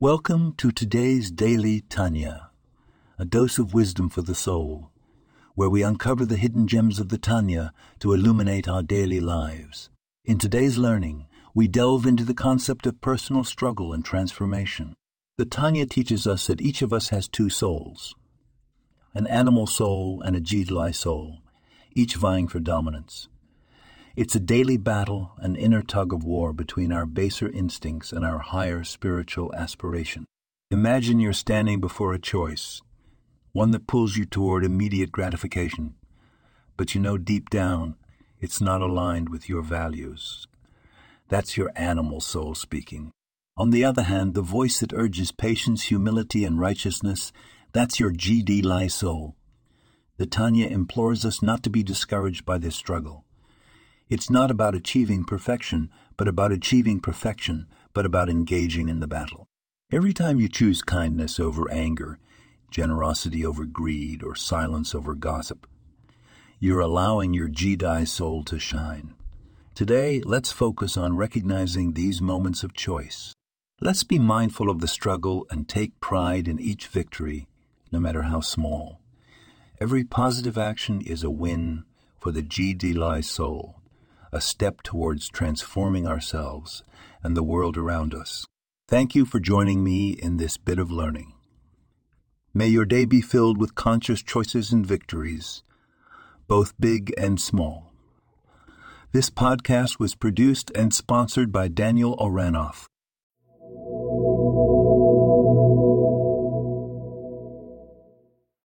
Welcome to today's Daily Tanya, a dose of wisdom for the soul, where we uncover the hidden gems of the Tanya to illuminate our daily lives. In today's learning, we delve into the concept of personal struggle and transformation. The Tanya teaches us that each of us has two souls an animal soul and a Godly soul, each vying for dominance. It's a daily battle, an inner tug of war between our baser instincts and our higher spiritual aspiration. Imagine you're standing before a choice, one that pulls you toward immediate gratification, but you know deep down it's not aligned with your values. That's your animal soul speaking. On the other hand, the voice that urges patience, humility, and righteousness, that's your Godly soul. The Tanya implores us not to be discouraged by this struggle. It's not about achieving perfection, but about achieving perfection, but about engaging in the battle. Every time you choose kindness over anger, generosity over greed, or silence over gossip, you're allowing your Godly soul to shine. Today, let's focus on recognizing these moments of choice. Let's be mindful of the struggle and take pride in each victory, no matter how small. Every positive action is a win for the Lai soul a step towards transforming ourselves and the world around us. Thank you for joining me in this bit of learning. May your day be filled with conscious choices and victories, both big and small. This podcast was produced and sponsored by Daniel Oranoff.